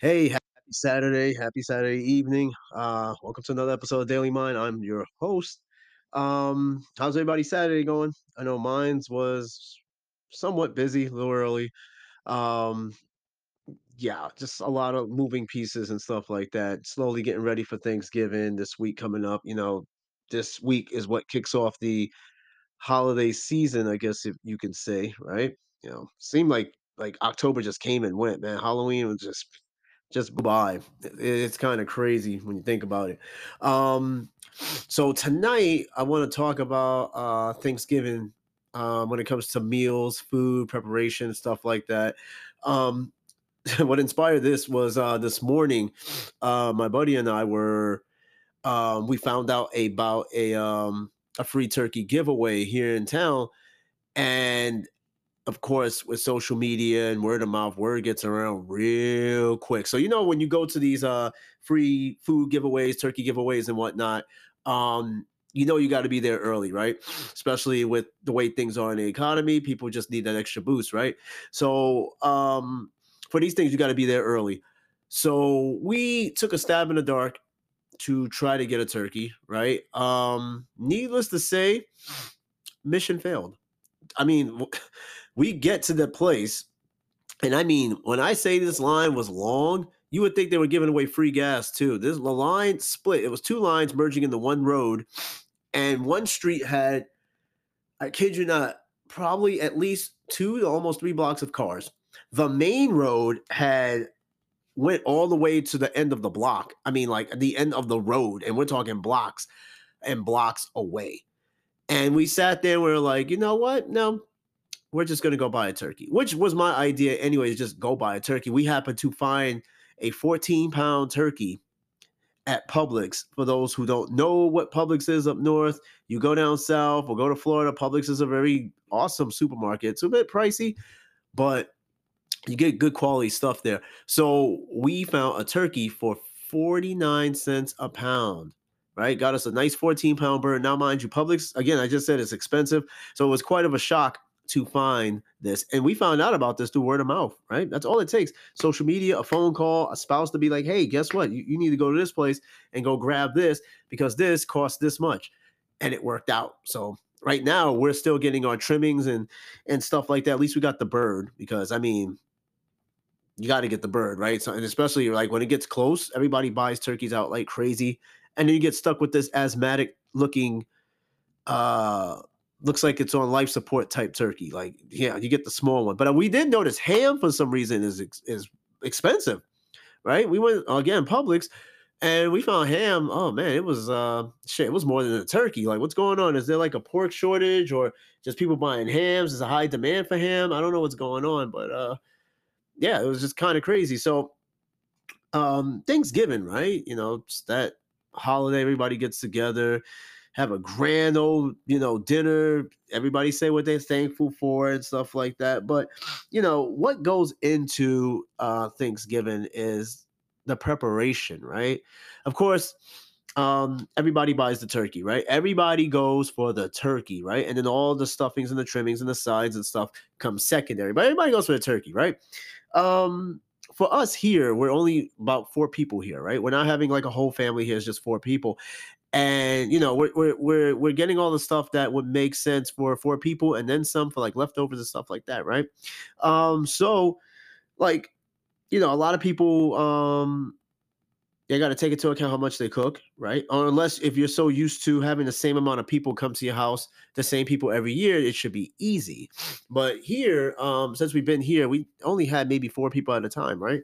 Hey, happy Saturday, happy Saturday evening. Uh, welcome to another episode of Daily Mind. I'm your host. Um, how's everybody Saturday going? I know mine's was somewhat busy, a little early. Um, yeah, just a lot of moving pieces and stuff like that. Slowly getting ready for Thanksgiving this week coming up. You know, this week is what kicks off the holiday season, I guess if you can say, right? You know, seemed like like October just came and went, man. Halloween was just just by. It's kind of crazy when you think about it. Um, so tonight I want to talk about uh Thanksgiving um when it comes to meals, food, preparation, stuff like that. Um what inspired this was uh this morning uh my buddy and I were um we found out about a um a free turkey giveaway here in town and of course, with social media and word of mouth, word gets around real quick. So you know when you go to these uh free food giveaways, turkey giveaways, and whatnot, um, you know you got to be there early, right? Especially with the way things are in the economy, people just need that extra boost, right? So um, for these things, you got to be there early. So we took a stab in the dark to try to get a turkey, right? Um, needless to say, mission failed. I mean, we get to the place, and I mean, when I say this line was long, you would think they were giving away free gas too. This the line split. It was two lines merging into one road, and one street had, I kid you not, probably at least two to almost three blocks of cars. The main road had went all the way to the end of the block. I mean, like the end of the road, and we're talking blocks and blocks away. And we sat there, we are like, you know what? No, we're just gonna go buy a turkey, which was my idea anyways, just go buy a turkey. We happened to find a 14 pound turkey at Publix. For those who don't know what Publix is up north, you go down south or go to Florida. Publix is a very awesome supermarket. It's a bit pricey, but you get good quality stuff there. So we found a turkey for 49 cents a pound. Right, got us a nice 14 pound bird. Now, mind you, Publix again, I just said it's expensive, so it was quite of a shock to find this. And we found out about this through word of mouth, right? That's all it takes. Social media, a phone call, a spouse to be like, hey, guess what? You, you need to go to this place and go grab this because this costs this much. And it worked out. So right now we're still getting our trimmings and and stuff like that. At least we got the bird because I mean, you got to get the bird, right? So and especially like when it gets close, everybody buys turkeys out like crazy. And then you get stuck with this asthmatic looking uh looks like it's on life support type turkey. Like, yeah, you get the small one. But uh, we did notice ham for some reason is is expensive, right? We went again Publix and we found ham. Oh man, it was uh shit, it was more than a turkey. Like, what's going on? Is there like a pork shortage or just people buying hams? Is a high demand for ham? I don't know what's going on, but uh yeah, it was just kind of crazy. So um Thanksgiving, right? You know, that holiday, everybody gets together, have a grand old, you know, dinner. Everybody say what they're thankful for and stuff like that. But you know, what goes into uh Thanksgiving is the preparation, right? Of course, um, everybody buys the turkey, right? Everybody goes for the turkey, right? And then all the stuffings and the trimmings and the sides and stuff come secondary. But everybody goes for the turkey, right? Um, for us here, we're only about four people here, right? We're not having like a whole family here, it's just four people. And you know, we're we're we're we're getting all the stuff that would make sense for four people and then some for like leftovers and stuff like that, right? Um, so like, you know, a lot of people um they got to take into account how much they cook, right? Or unless if you're so used to having the same amount of people come to your house, the same people every year, it should be easy. But here, um, since we've been here, we only had maybe four people at a time, right?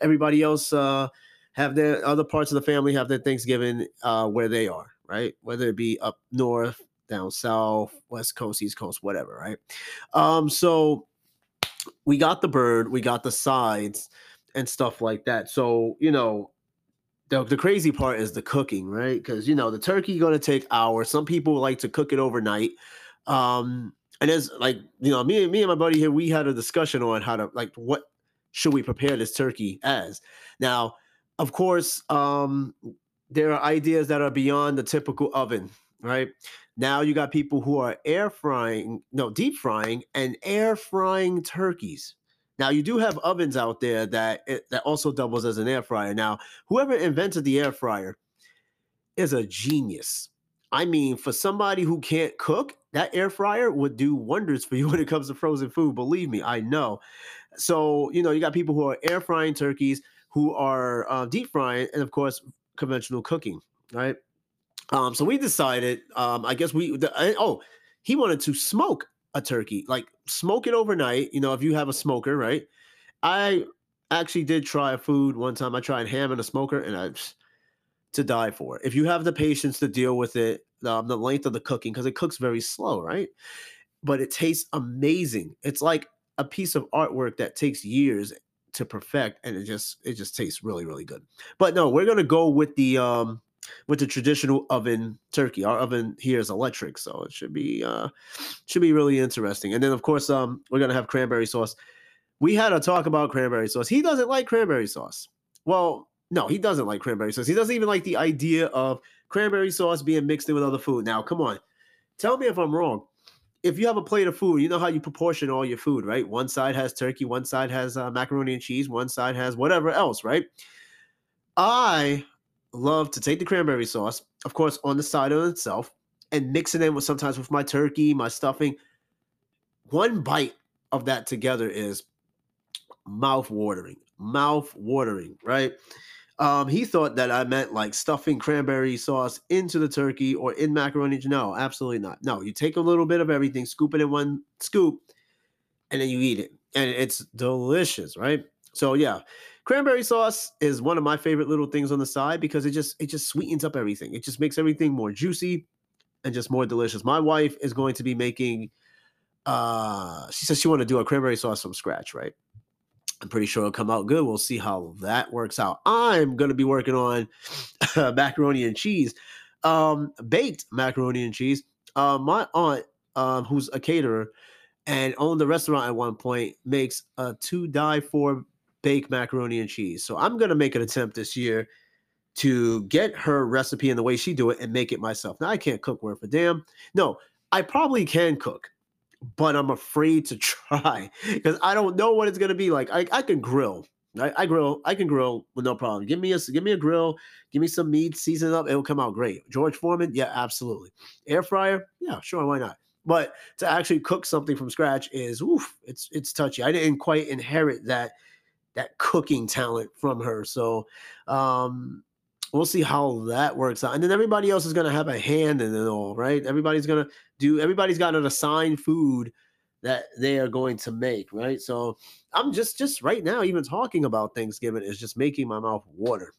Everybody else uh, have their other parts of the family have their Thanksgiving uh, where they are, right? Whether it be up north, down south, west coast, east coast, whatever, right? Um, so we got the bird, we got the sides and stuff like that. So you know, the, the crazy part is the cooking, right? Because you know the turkey to take hours. Some people like to cook it overnight. Um, and as like you know, me and me and my buddy here, we had a discussion on how to like what should we prepare this turkey as. Now, of course, um, there are ideas that are beyond the typical oven, right? Now you got people who are air frying, no, deep frying and air frying turkeys. Now you do have ovens out there that that also doubles as an air fryer. Now, whoever invented the air fryer is a genius. I mean, for somebody who can't cook, that air fryer would do wonders for you when it comes to frozen food. Believe me, I know. So, you know, you got people who are air frying turkeys, who are uh, deep frying, and of course, conventional cooking, right? Um, so we decided, um, I guess we, the, oh, he wanted to smoke a turkey, like smoke it overnight. You know, if you have a smoker, right? I actually did try a food one time. I tried ham in a smoker, and I to die for. If you have the patience to deal with it, um, the length of the cooking, because it cooks very slow, right? But it tastes amazing. It's like a piece of artwork that takes years to perfect, and it just it just tastes really really good. But no, we're gonna go with the um with the traditional oven turkey. Our oven here is electric, so it should be uh should be really interesting. And then of course um we're gonna have cranberry sauce. We had a talk about cranberry sauce. He doesn't like cranberry sauce. Well, no, he doesn't like cranberry sauce. He doesn't even like the idea of cranberry sauce being mixed in with other food. Now, come on. Tell me if I'm wrong. If you have a plate of food, you know how you proportion all your food, right? One side has turkey, one side has uh, macaroni and cheese, one side has whatever else, right? I love to take the cranberry sauce, of course, on the side of itself, and mix it in with sometimes with my turkey, my stuffing. One bite of that together is mouth watering, mouth watering, right? Um, he thought that I meant like stuffing cranberry sauce into the turkey or in macaroni. No, absolutely not. No, you take a little bit of everything, scoop it in one scoop, and then you eat it. And it's delicious, right? So yeah, cranberry sauce is one of my favorite little things on the side because it just it just sweetens up everything. It just makes everything more juicy and just more delicious. My wife is going to be making uh she says she want to do a cranberry sauce from scratch, right? I'm pretty sure it'll come out good. We'll see how that works out. I'm going to be working on macaroni and cheese, um, baked macaroni and cheese. Uh, my aunt, um, who's a caterer and owned the restaurant at one point, makes a to die for baked macaroni and cheese. So I'm going to make an attempt this year to get her recipe and the way she do it and make it myself. Now I can't cook worth a damn. No, I probably can cook but I'm afraid to try because I don't know what it's gonna be like. I, I can grill. I, I, grill. I can grill with no problem. Give me a give me a grill. Give me some meat, season it up. It'll come out great. George Foreman, yeah, absolutely. Air fryer, yeah, sure, why not? But to actually cook something from scratch is, oof, it's it's touchy. I didn't quite inherit that that cooking talent from her, so um, we'll see how that works out. And then everybody else is going to have a hand in it all, right? Everybody's going to do, everybody's got an assigned food that they are going to make, right? So I'm just, just right now, even talking about Thanksgiving is just making my mouth water.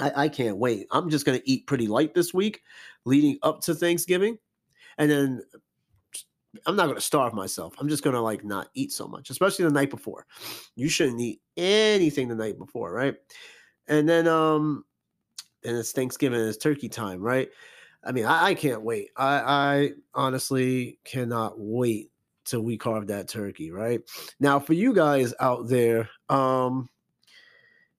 I, I can't wait. I'm just going to eat pretty light this week leading up to Thanksgiving. And then I'm not going to starve myself. I'm just going to like not eat so much, especially the night before. You shouldn't eat anything the night before, right? And then um and it's Thanksgiving and it's turkey time, right? I mean, I, I can't wait. I, I honestly cannot wait till we carve that turkey, right? Now, for you guys out there, um,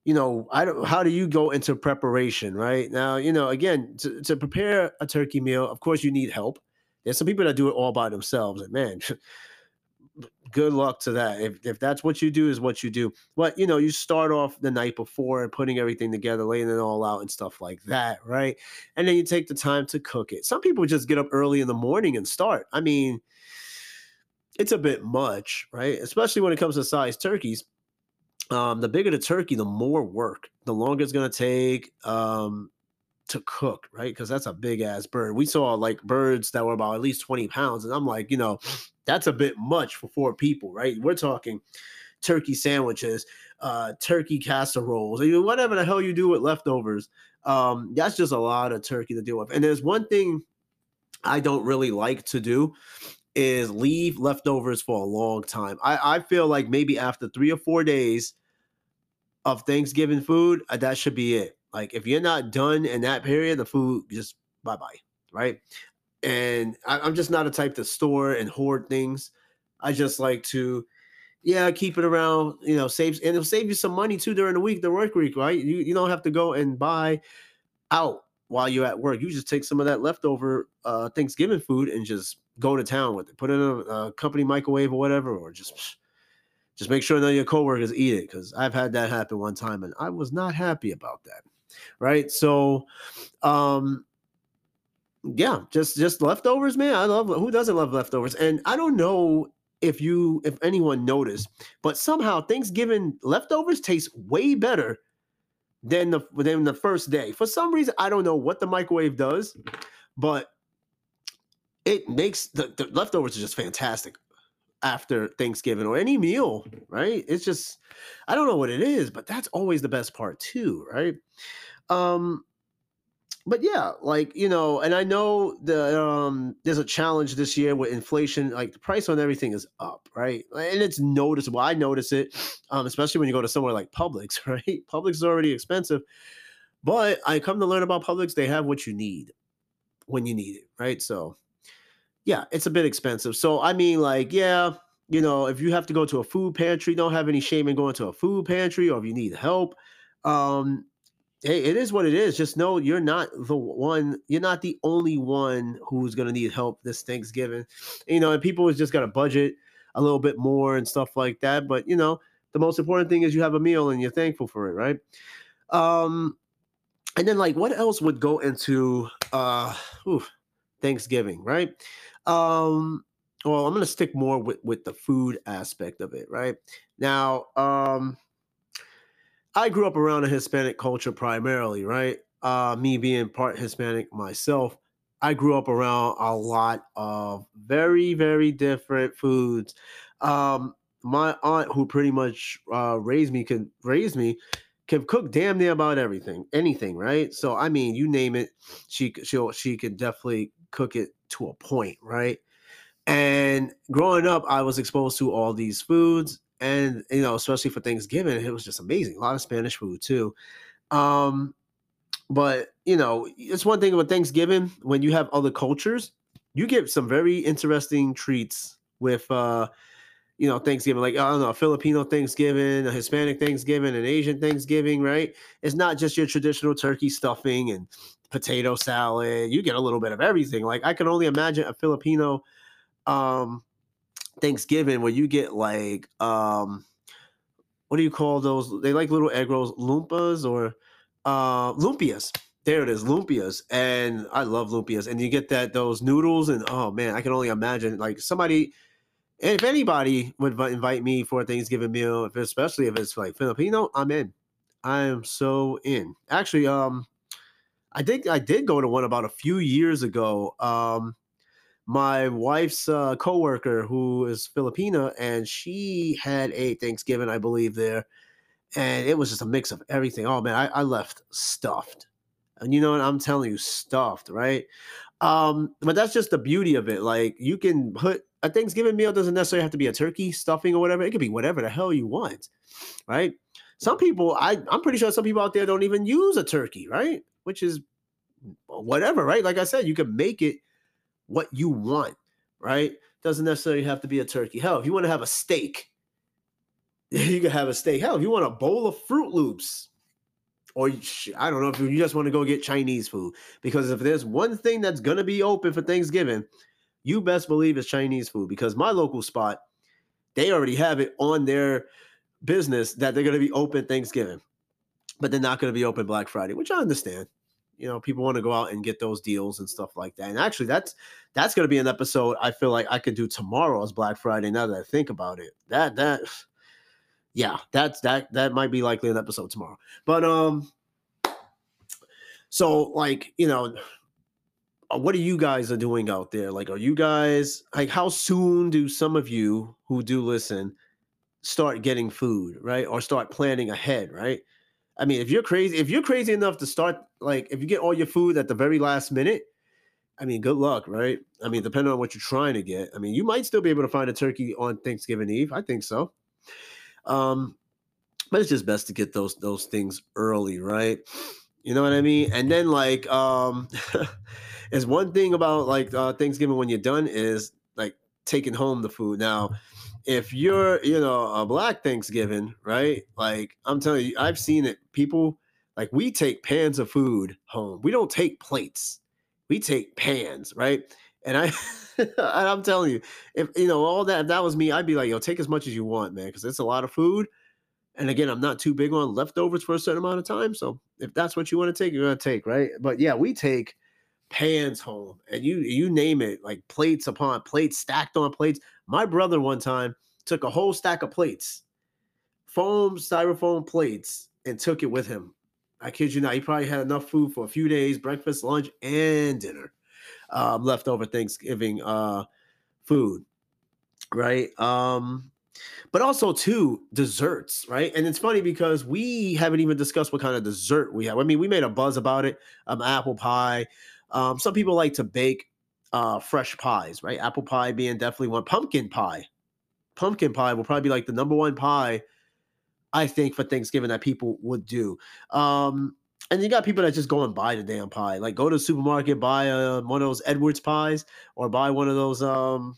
you know, I don't. How do you go into preparation, right? Now, you know, again, to, to prepare a turkey meal, of course, you need help. There's some people that do it all by themselves, and man, good luck to that. If if that's what you do, is what you do. But you know, you start off the night before and putting everything together, laying it all out and stuff like that, right? And then you take the time to cook it. Some people just get up early in the morning and start. I mean, it's a bit much, right? Especially when it comes to size turkeys. Um, the bigger the turkey, the more work, the longer it's gonna take. Um, to cook, right? Because that's a big ass bird. We saw like birds that were about at least 20 pounds. And I'm like, you know, that's a bit much for four people, right? We're talking turkey sandwiches, uh, turkey casseroles, whatever the hell you do with leftovers. Um, that's just a lot of turkey to deal with. And there's one thing I don't really like to do is leave leftovers for a long time. I, I feel like maybe after three or four days of Thanksgiving food, uh, that should be it. Like if you're not done in that period, the food just bye bye, right? And I, I'm just not a type to store and hoard things. I just like to, yeah, keep it around. You know, saves and it'll save you some money too during the week, the work week, right? You you don't have to go and buy out while you're at work. You just take some of that leftover uh, Thanksgiving food and just go to town with it. Put it in a, a company microwave or whatever, or just just make sure none of your coworkers eat it because I've had that happen one time and I was not happy about that. Right. So, um, yeah, just just leftovers, man. I love who doesn't love leftovers, and I don't know if you if anyone noticed, but somehow Thanksgiving leftovers taste way better than the than the first day. For some reason, I don't know what the microwave does, but it makes the, the leftovers are just fantastic after Thanksgiving or any meal, right? It's just I don't know what it is, but that's always the best part too, right? Um but yeah, like you know, and I know the um there's a challenge this year with inflation. Like the price on everything is up, right? And it's noticeable. I notice it, um, especially when you go to somewhere like Publix, right? Publix is already expensive, but I come to learn about Publix. They have what you need when you need it, right? So yeah, it's a bit expensive. So I mean, like, yeah, you know, if you have to go to a food pantry, don't have any shame in going to a food pantry, or if you need help. Um, hey, it is what it is. Just know you're not the one, you're not the only one who's gonna need help this Thanksgiving. You know, and people is just gotta budget a little bit more and stuff like that. But you know, the most important thing is you have a meal and you're thankful for it, right? Um, and then like what else would go into uh oof, Thanksgiving, right? Um, well, I'm gonna stick more with with the food aspect of it, right? Now, um, I grew up around a Hispanic culture primarily, right? Uh, me being part Hispanic myself, I grew up around a lot of very, very different foods. Um, my aunt, who pretty much uh, raised me, can raise me, can cook damn near about everything, anything, right? So I mean, you name it, she she she could definitely cook it to a point, right? And growing up, I was exposed to all these foods, and you know, especially for Thanksgiving, it was just amazing. A lot of Spanish food too. Um, but you know, it's one thing with Thanksgiving when you have other cultures, you get some very interesting treats with uh you know, Thanksgiving, like I don't know, Filipino Thanksgiving, a Hispanic Thanksgiving, an Asian Thanksgiving, right? It's not just your traditional turkey stuffing and potato salad. You get a little bit of everything. Like I can only imagine a Filipino um Thanksgiving where you get like um what do you call those? They like little egg rolls, lumpas or uh lumpias. There it is, lumpias, and I love lumpias. And you get that those noodles, and oh man, I can only imagine like somebody. If anybody would invite me for a Thanksgiving meal, if especially if it's like Filipino, I'm in. I am so in. Actually, um, I think I did go to one about a few years ago. Um, my wife's uh, coworker who is Filipina, and she had a Thanksgiving, I believe, there, and it was just a mix of everything. Oh man, I, I left stuffed, and you know what I'm telling you, stuffed, right? Um, but that's just the beauty of it. Like you can put a Thanksgiving meal doesn't necessarily have to be a turkey stuffing or whatever. It could be whatever the hell you want, right? Some people, I, I'm pretty sure some people out there don't even use a turkey, right? Which is whatever, right? Like I said, you can make it what you want, right? Doesn't necessarily have to be a turkey. Hell, if you want to have a steak, you can have a steak. Hell, if you want a bowl of Froot Loops, or I don't know if you just want to go get Chinese food, because if there's one thing that's gonna be open for Thanksgiving, you best believe it's Chinese food. Because my local spot, they already have it on their business that they're gonna be open Thanksgiving, but they're not gonna be open Black Friday, which I understand. You know people want to go out and get those deals and stuff like that and actually that's that's going to be an episode i feel like i could do tomorrow as black friday now that i think about it. That that yeah that's that that might be likely an episode tomorrow. But um so like you know uh, what are you guys are doing out there? Like are you guys like how soon do some of you who do listen start getting food right or start planning ahead right I mean, if you're crazy, if you're crazy enough to start like if you get all your food at the very last minute, I mean, good luck, right? I mean, depending on what you're trying to get. I mean, you might still be able to find a turkey on Thanksgiving Eve. I think so. Um, but it's just best to get those those things early, right? You know what I mean? And then like um is one thing about like uh, Thanksgiving when you're done is like taking home the food. Now, if you're, you know, a black Thanksgiving, right? Like I'm telling you, I've seen it. People like we take pans of food home. We don't take plates. We take pans, right? And I, and I'm telling you, if you know all that, if that was me, I'd be like, yo, take as much as you want, man, because it's a lot of food. And again, I'm not too big on leftovers for a certain amount of time. So if that's what you want to take, you're gonna take, right? But yeah, we take pans home, and you you name it, like plates upon plates, stacked on plates. My brother one time took a whole stack of plates, foam styrofoam plates, and took it with him. I kid you not, he probably had enough food for a few days, breakfast, lunch, and dinner. Um, leftover Thanksgiving uh food, right? Um, but also too desserts, right? And it's funny because we haven't even discussed what kind of dessert we have. I mean, we made a buzz about it. Um, apple pie. Um, some people like to bake uh fresh pies, right? Apple pie being definitely one. Pumpkin pie. Pumpkin pie will probably be like the number one pie, I think, for Thanksgiving that people would do. Um, and you got people that just go and buy the damn pie. Like go to the supermarket, buy uh, one of those Edwards pies, or buy one of those um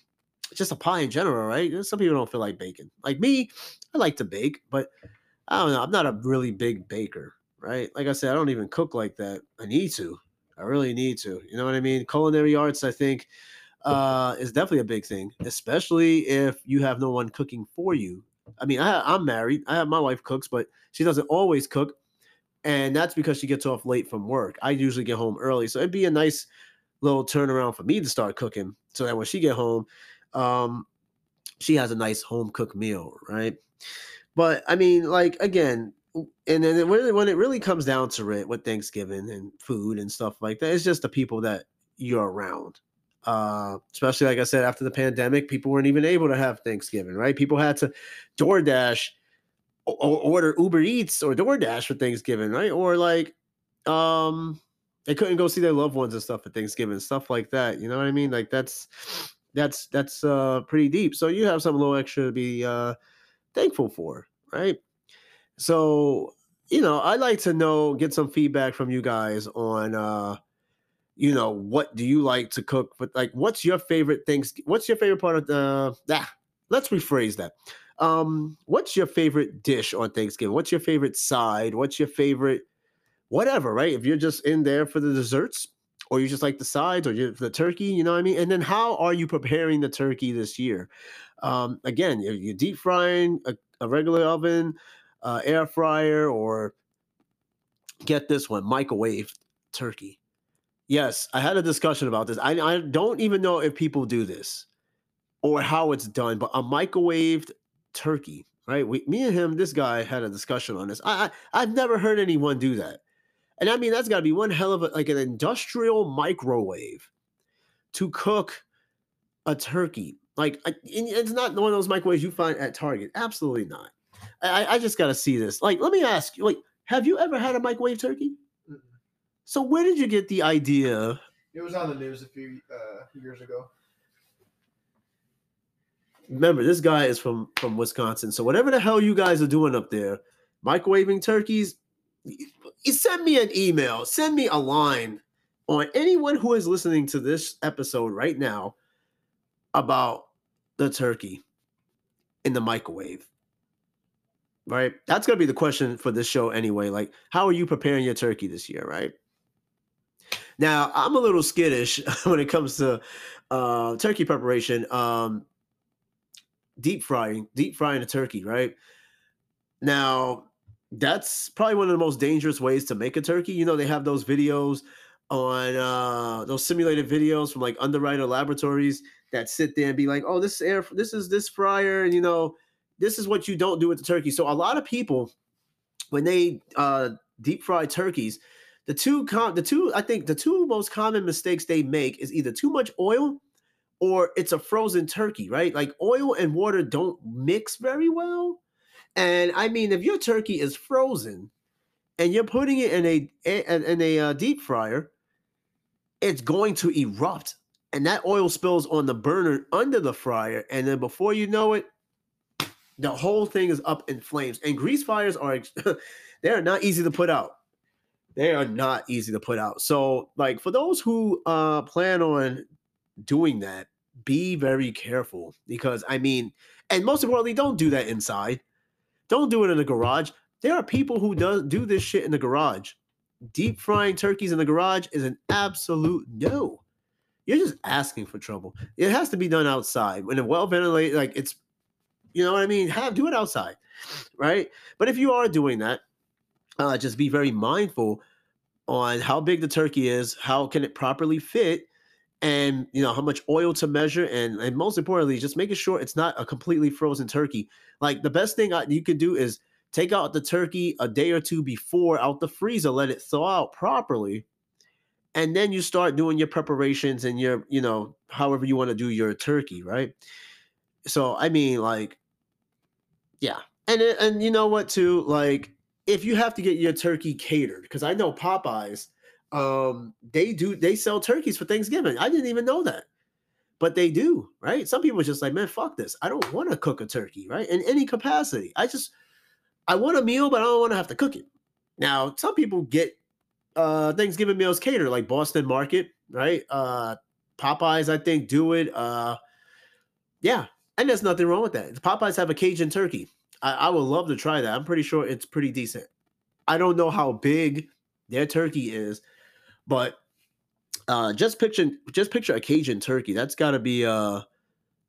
just a pie in general, right? Some people don't feel like baking. Like me, I like to bake, but I don't know. I'm not a really big baker, right? Like I said, I don't even cook like that. I need to. I really need to. You know what I mean? Culinary arts, I think, uh, is definitely a big thing, especially if you have no one cooking for you. I mean, I, I'm married. I have my wife cooks, but she doesn't always cook, and that's because she gets off late from work. I usually get home early, so it'd be a nice little turnaround for me to start cooking, so that when she get home, um, she has a nice home cooked meal, right? But I mean, like again, and then when it, when it really comes down to it with Thanksgiving and food and stuff like that, it's just the people that you're around. Uh, especially like I said, after the pandemic, people weren't even able to have Thanksgiving, right? People had to DoorDash or, or order Uber Eats or DoorDash for Thanksgiving, right? Or like, um, they couldn't go see their loved ones and stuff for Thanksgiving, stuff like that. You know what I mean? Like that's that's that's uh pretty deep. So you have some little extra to be uh thankful for, right? So, you know, I like to know, get some feedback from you guys on uh, you know, what do you like to cook? But like what's your favorite things? What's your favorite part of the ah, let's rephrase that. Um, what's your favorite dish on Thanksgiving? What's your favorite side? What's your favorite whatever, right? If you're just in there for the desserts, or you just like the sides or you the turkey, you know what I mean? And then how are you preparing the turkey this year? Um, again, you're, you're deep frying a, a regular oven, uh, air fryer, or get this one microwave turkey. Yes, I had a discussion about this. I, I don't even know if people do this or how it's done, but a microwaved turkey, right? We, me and him, this guy had a discussion on this. I, I I've never heard anyone do that. And I mean, that's got to be one hell of a like an industrial microwave to cook a turkey. Like, it's not one of those microwaves you find at Target. Absolutely not. I, I just got to see this. Like, let me ask you, like, have you ever had a microwave turkey? Mm-mm. So, where did you get the idea? It was on the news a few uh, years ago. Remember, this guy is from from Wisconsin. So, whatever the hell you guys are doing up there, microwaving turkeys, send me an email, send me a line on anyone who is listening to this episode right now about the turkey in the microwave. Right? That's going to be the question for this show anyway. Like, how are you preparing your turkey this year, right? Now, I'm a little skittish when it comes to uh, turkey preparation. Um, deep frying, deep frying a turkey, right? Now, that's probably one of the most dangerous ways to make a turkey. You know, they have those videos on uh those simulated videos from like underwriter laboratories that sit there and be like, oh, this air this is this fryer, and you know, this is what you don't do with the turkey. So a lot of people when they uh deep fry turkeys, the two com- the two I think the two most common mistakes they make is either too much oil or it's a frozen turkey, right? Like oil and water don't mix very well. And I mean, if your turkey is frozen and you're putting it in a in a uh, deep fryer, it's going to erupt, and that oil spills on the burner under the fryer, and then before you know it, the whole thing is up in flames. And grease fires are they are not easy to put out. They are not easy to put out. So, like for those who uh plan on doing that, be very careful because I mean, and most importantly, don't do that inside don't do it in the garage. There are people who does do this shit in the garage. Deep frying turkeys in the garage is an absolute no. you're just asking for trouble. It has to be done outside when a well ventilated, like it's, you know what I mean. Have do it outside, right? But if you are doing that, uh, just be very mindful on how big the turkey is, how can it properly fit, and you know how much oil to measure, and and most importantly, just making sure it's not a completely frozen turkey. Like the best thing I, you can do is take out the turkey a day or two before out the freezer, let it thaw out properly, and then you start doing your preparations and your you know however you want to do your turkey, right? So I mean, like, yeah, and it- and you know what too, like if you have to get your turkey catered, because I know Popeyes, um, they do they sell turkeys for Thanksgiving. I didn't even know that. But they do, right? Some people are just like, man, fuck this. I don't want to cook a turkey, right? In any capacity. I just I want a meal, but I don't want to have to cook it. Now, some people get uh Thanksgiving meals catered, like Boston Market, right? Uh Popeyes, I think, do it. Uh yeah, and there's nothing wrong with that. Popeyes have a Cajun turkey. I, I would love to try that. I'm pretty sure it's pretty decent. I don't know how big their turkey is, but uh just picture just picture a Cajun turkey. That's gotta be uh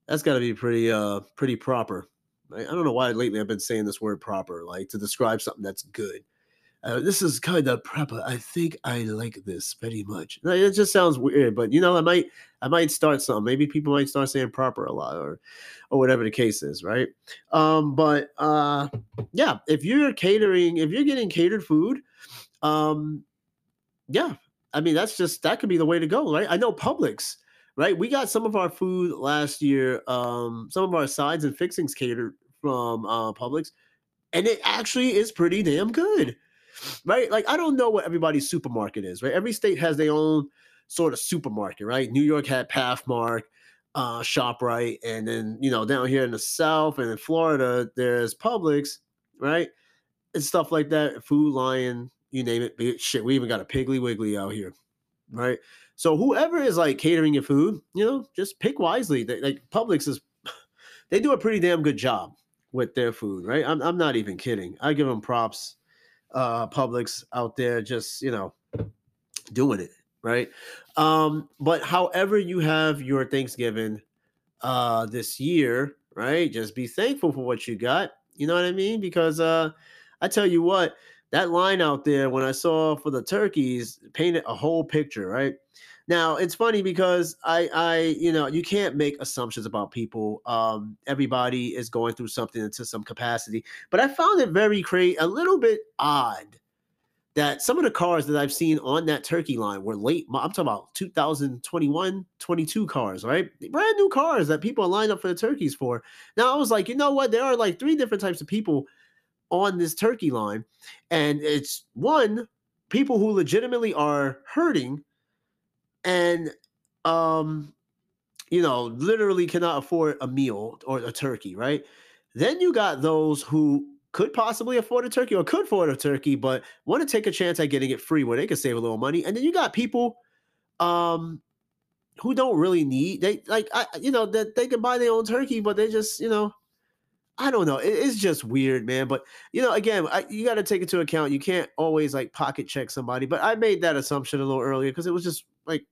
that's gotta be pretty uh pretty proper. I, I don't know why lately I've been saying this word proper, like to describe something that's good. Uh, this is kind of proper. I think I like this very much. It just sounds weird, but you know, I might, I might start something. Maybe people might start saying proper a lot, or, or whatever the case is, right? Um, but uh, yeah, if you're catering, if you're getting catered food, um, yeah, I mean that's just that could be the way to go, right? I know Publix, right? We got some of our food last year, um, some of our sides and fixings catered from uh, Publix, and it actually is pretty damn good right? Like I don't know what everybody's supermarket is, right? Every state has their own sort of supermarket, right? New York had Pathmark, uh, Shoprite, and then you know down here in the South and in Florida, there's Publix, right? And stuff like that. Food Lion, you name it. Shit, we even got a Piggly Wiggly out here, right? So whoever is like catering your food, you know, just pick wisely. They, like Publix is, they do a pretty damn good job with their food, right? I'm I'm not even kidding. I give them props uh Publix out there just, you know, doing it, right? Um, but however you have your Thanksgiving uh this year, right? Just be thankful for what you got. You know what I mean? Because uh I tell you what, that line out there when I saw for the turkeys painted a whole picture, right? Now it's funny because I I you know you can't make assumptions about people. Um everybody is going through something to some capacity, but I found it very crazy a little bit odd that some of the cars that I've seen on that turkey line were late. I'm talking about 2021, 22 cars, right? Brand new cars that people are lined up for the turkeys for. Now I was like, you know what? There are like three different types of people on this turkey line. And it's one, people who legitimately are hurting and um you know, literally cannot afford a meal or a turkey, right? Then you got those who could possibly afford a turkey or could afford a turkey, but want to take a chance at getting it free where they could save a little money. And then you got people um who don't really need they like I you know that they can buy their own turkey, but they just, you know, I don't know. It- it's just weird, man. But you know, again, I, you got to take into account you can't always like pocket check somebody. But I made that assumption a little earlier because it was just like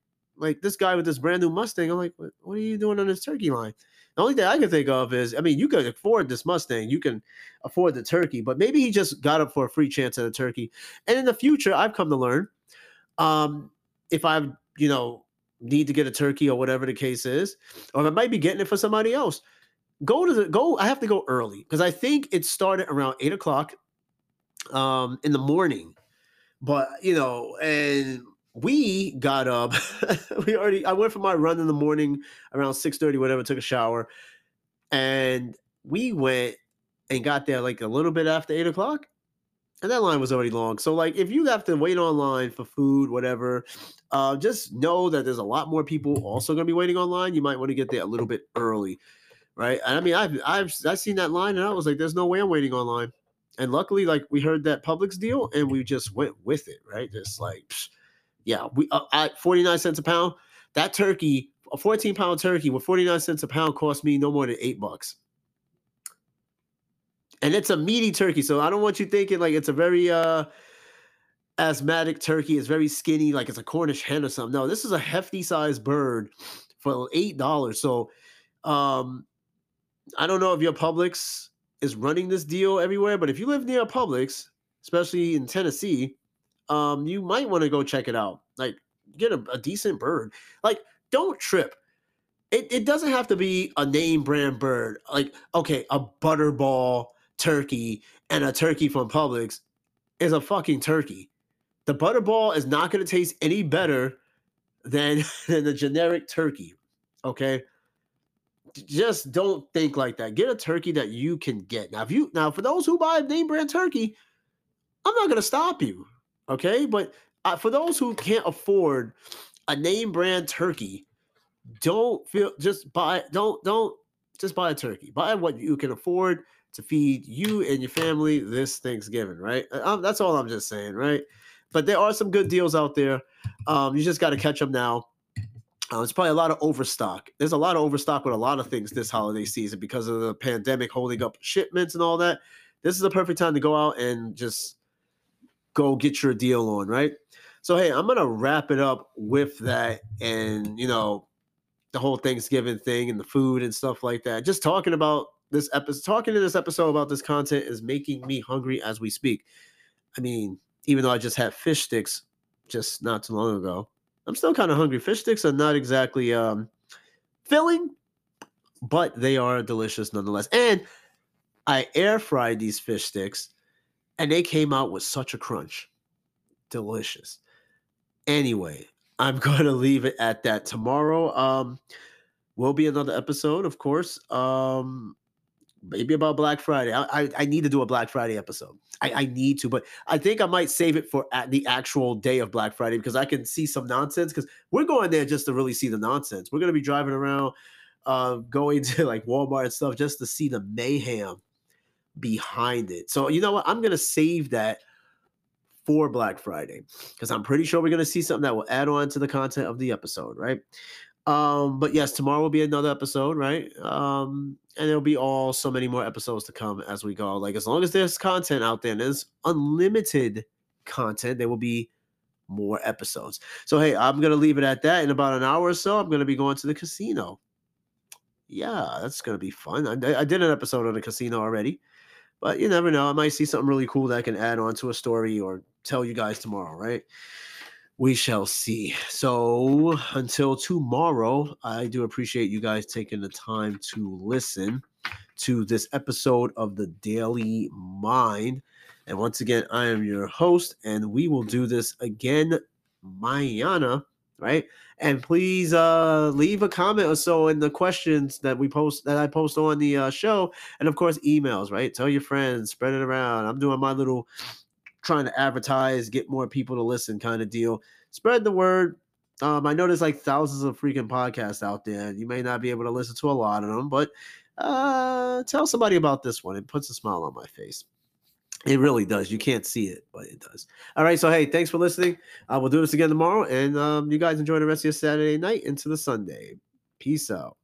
like this guy with this brand new Mustang. I'm like, what, what are you doing on this turkey line? The only thing I can think of is, I mean, you could afford this Mustang, you can afford the turkey, but maybe he just got up for a free chance at a turkey. And in the future, I've come to learn, um, if I, you know, need to get a turkey or whatever the case is, or I might be getting it for somebody else go to the go. I have to go early because I think it started around eight o'clock um in the morning. But you know, and we got up. we already I went for my run in the morning around 6 30, whatever, took a shower, and we went and got there like a little bit after eight o'clock. And that line was already long. So, like, if you have to wait online for food, whatever, uh, just know that there's a lot more people also going to be waiting online. You might want to get there a little bit early right? And I mean, I've I've I've seen that line, and I was like, "There's no way I'm waiting online." And luckily, like we heard that Publix deal, and we just went with it, right? Just like, psh, yeah, we uh, at 49 cents a pound. That turkey, a 14 pound turkey with 49 cents a pound, cost me no more than eight bucks. And it's a meaty turkey, so I don't want you thinking like it's a very uh asthmatic turkey. It's very skinny, like it's a Cornish hen or something. No, this is a hefty sized bird for eight dollars. So, um, I don't know if your Publix is running this deal everywhere, but if you live near Publix, especially in Tennessee, um, you might want to go check it out. Like, get a, a decent bird. Like, don't trip. It, it doesn't have to be a name brand bird. Like, okay, a butterball turkey and a turkey from Publix is a fucking turkey. The butterball is not going to taste any better than, than the generic turkey. Okay. Just don't think like that. Get a turkey that you can get. Now, if you now for those who buy name brand turkey, I'm not going to stop you. Okay. But uh, for those who can't afford a name brand turkey, don't feel just buy, don't, don't just buy a turkey. Buy what you can afford to feed you and your family this Thanksgiving, right? Uh, um, that's all I'm just saying, right? But there are some good deals out there. Um, you just got to catch them now. Uh, there's probably a lot of overstock. There's a lot of overstock with a lot of things this holiday season because of the pandemic holding up shipments and all that. This is the perfect time to go out and just go get your deal on, right? So hey, I'm gonna wrap it up with that, and you know, the whole Thanksgiving thing and the food and stuff like that. Just talking about this episode, talking to this episode about this content is making me hungry as we speak. I mean, even though I just had fish sticks just not too long ago, I'm still kind of hungry. Fish sticks are not exactly um, filling, but they are delicious nonetheless. And I air fried these fish sticks, and they came out with such a crunch. Delicious. Anyway, I'm going to leave it at that. Tomorrow um, will be another episode, of course. Um, maybe about Black Friday. I, I, I need to do a Black Friday episode. I, I need to, but I think I might save it for at the actual day of Black Friday because I can see some nonsense. Because we're going there just to really see the nonsense. We're gonna be driving around, uh, going to like Walmart and stuff just to see the mayhem behind it. So you know what? I'm gonna save that for Black Friday because I'm pretty sure we're gonna see something that will add on to the content of the episode, right? Um, but yes, tomorrow will be another episode, right? Um, and there'll be all so many more episodes to come as we go. Like as long as there's content out there, and there's unlimited content, there will be more episodes. So hey, I'm gonna leave it at that. In about an hour or so, I'm gonna be going to the casino. Yeah, that's gonna be fun. I, I did an episode on the casino already, but you never know. I might see something really cool that I can add on to a story or tell you guys tomorrow, right? we shall see. So until tomorrow, I do appreciate you guys taking the time to listen to this episode of the Daily Mind. And once again, I am your host, and we will do this again mañana, right? And please uh, leave a comment or so in the questions that we post that I post on the uh, show, and of course emails, right? Tell your friends, spread it around. I'm doing my little trying to advertise, get more people to listen kind of deal. Spread the word. Um, I know there's like thousands of freaking podcasts out there. You may not be able to listen to a lot of them, but uh, tell somebody about this one. It puts a smile on my face. It really does. You can't see it, but it does. All right. So, hey, thanks for listening. Uh, we'll do this again tomorrow. And um, you guys enjoy the rest of your Saturday night into the Sunday. Peace out.